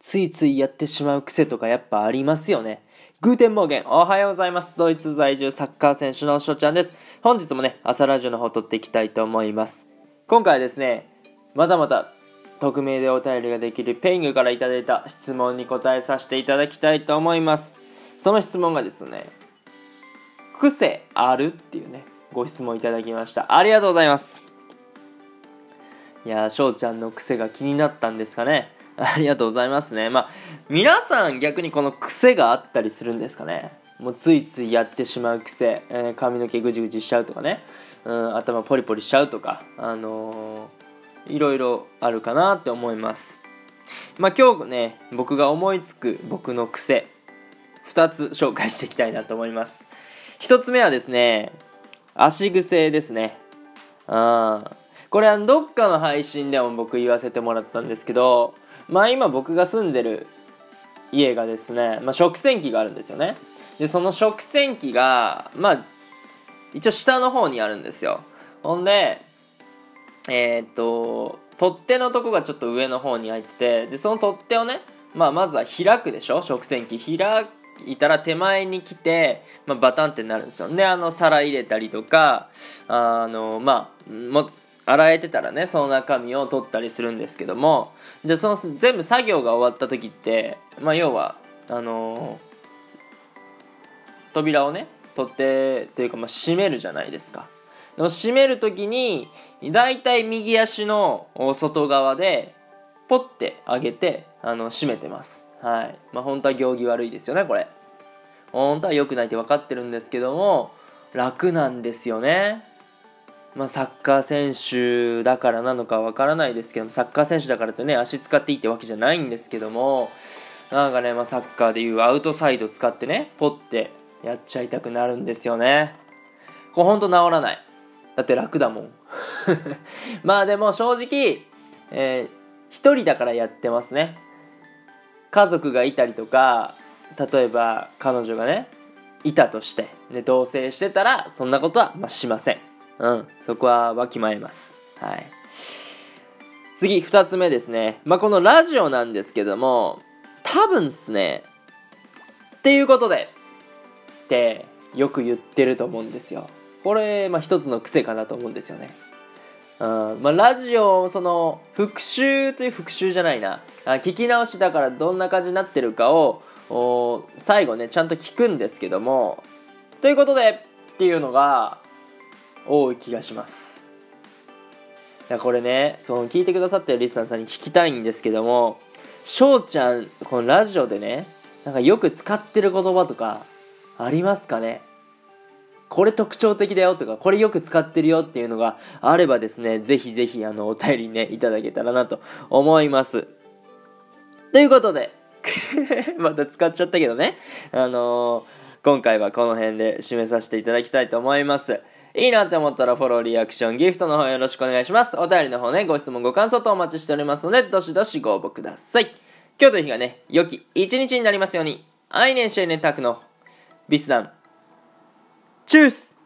ついついやってしまう癖とかやっぱありますよね。 Guten Morgen、おはようございます。ドイツ在住サッカー選手のしょうちゃんです。本日もね、朝ラジオの方撮っていきたいと思います。今回はですね、まだまだ匿名でお便りができる Peing から頂いた質問に答えさせていただきたいと思います。その質問がですね、癖あるっていうね、ご質問いただきました。ありがとうございます。いやー、翔ちゃんの癖が気になったんですかね。ありがとうございますね。まあ、皆さん逆にこの癖があったりするんですかね。もうついついやってしまう癖、えー、髪の毛ぐじぐじしちゃうとかね、うん、頭ポリポリしちゃうとか、あのー、いろいろあるかなって思います。まあ今日ね、僕が思いつく僕の癖、2つ紹介していきたいなと思います。1つ目はですね、足癖ですね。あこれはどっかの配信でも僕言わせてもらったんですけど、まあ今僕が住んでる家がですね、まあ、食洗機があるんですよね。でその食洗機がまあ一応下の方にあるんですよ。ほんでえー、っと取っ手のとこがちょっと上の方に入ってでその取っ手をね、まあ、まずは開くでしょ？食洗機。開いたら手前に来て、まあ、バタンってなるんですよ。であの皿入れたりとかあのまあも洗えてたらねその中身を取ったりするんですけども。じゃその全部作業が終わった時ってまあ要はあのー、扉をね取ってというかまあ閉めるじゃないですか。でも閉める時にだいたい右足の外側でポッて上げてあの閉めてます。はい。まあ本当は行儀悪いですよねこれ。本当は良くないって分かってるんですけども楽なんですよね。まあ、サッカー選手だからなのかわからないですけどもサッカー選手だからってね足使っていいってわけじゃないんですけどもなんかね、まあ、サッカーでいうアウトサイド使ってねポッてやっちゃいたくなるんですよね。これほんと治らない。だって楽だもん。まあでも正直、えー、1人だからやってますね。家族がいたりとか例えば彼女がねいたとして、ね、同棲してたらそんなことは、まあ、しません。うん、そこはわきまえます。はい。次、二つ目ですね。まあ、このラジオなんですけども、多分っすね、っていうことで、ってよく言ってると思うんですよ。これ、まあ、一つの癖かなと思うんですよね。うんまあ、ラジオ、その、復習という復習じゃないな。あ聞き直しだからどんな感じになってるかを、最後ね、ちゃんと聞くんですけども、ということで、っていうのが、多い気がしますいやこれねその聞いてくださってるリスナーさんに聞きたいんですけども翔ちゃんこのラジオでねなんかよく使ってる言葉とかありますかね？これ特徴的だよとか、これよく使ってるよっていうのがあればですね、ぜひぜひあの、お便りね、いただけたらなと思います。ということで、また使っちゃったけどね、あのー、今回はこの辺で締めさせていただきたいと思います。いいなって思ったらフォロー、リアクション、ギフトの方よろしくお願いします。お便りの方ね、ご質問、ご感想とお待ちしておりますので、どしどしご応募ください。今日という日がね、良き一日になりますように、アイネンシェイネタクのビスダン、チュース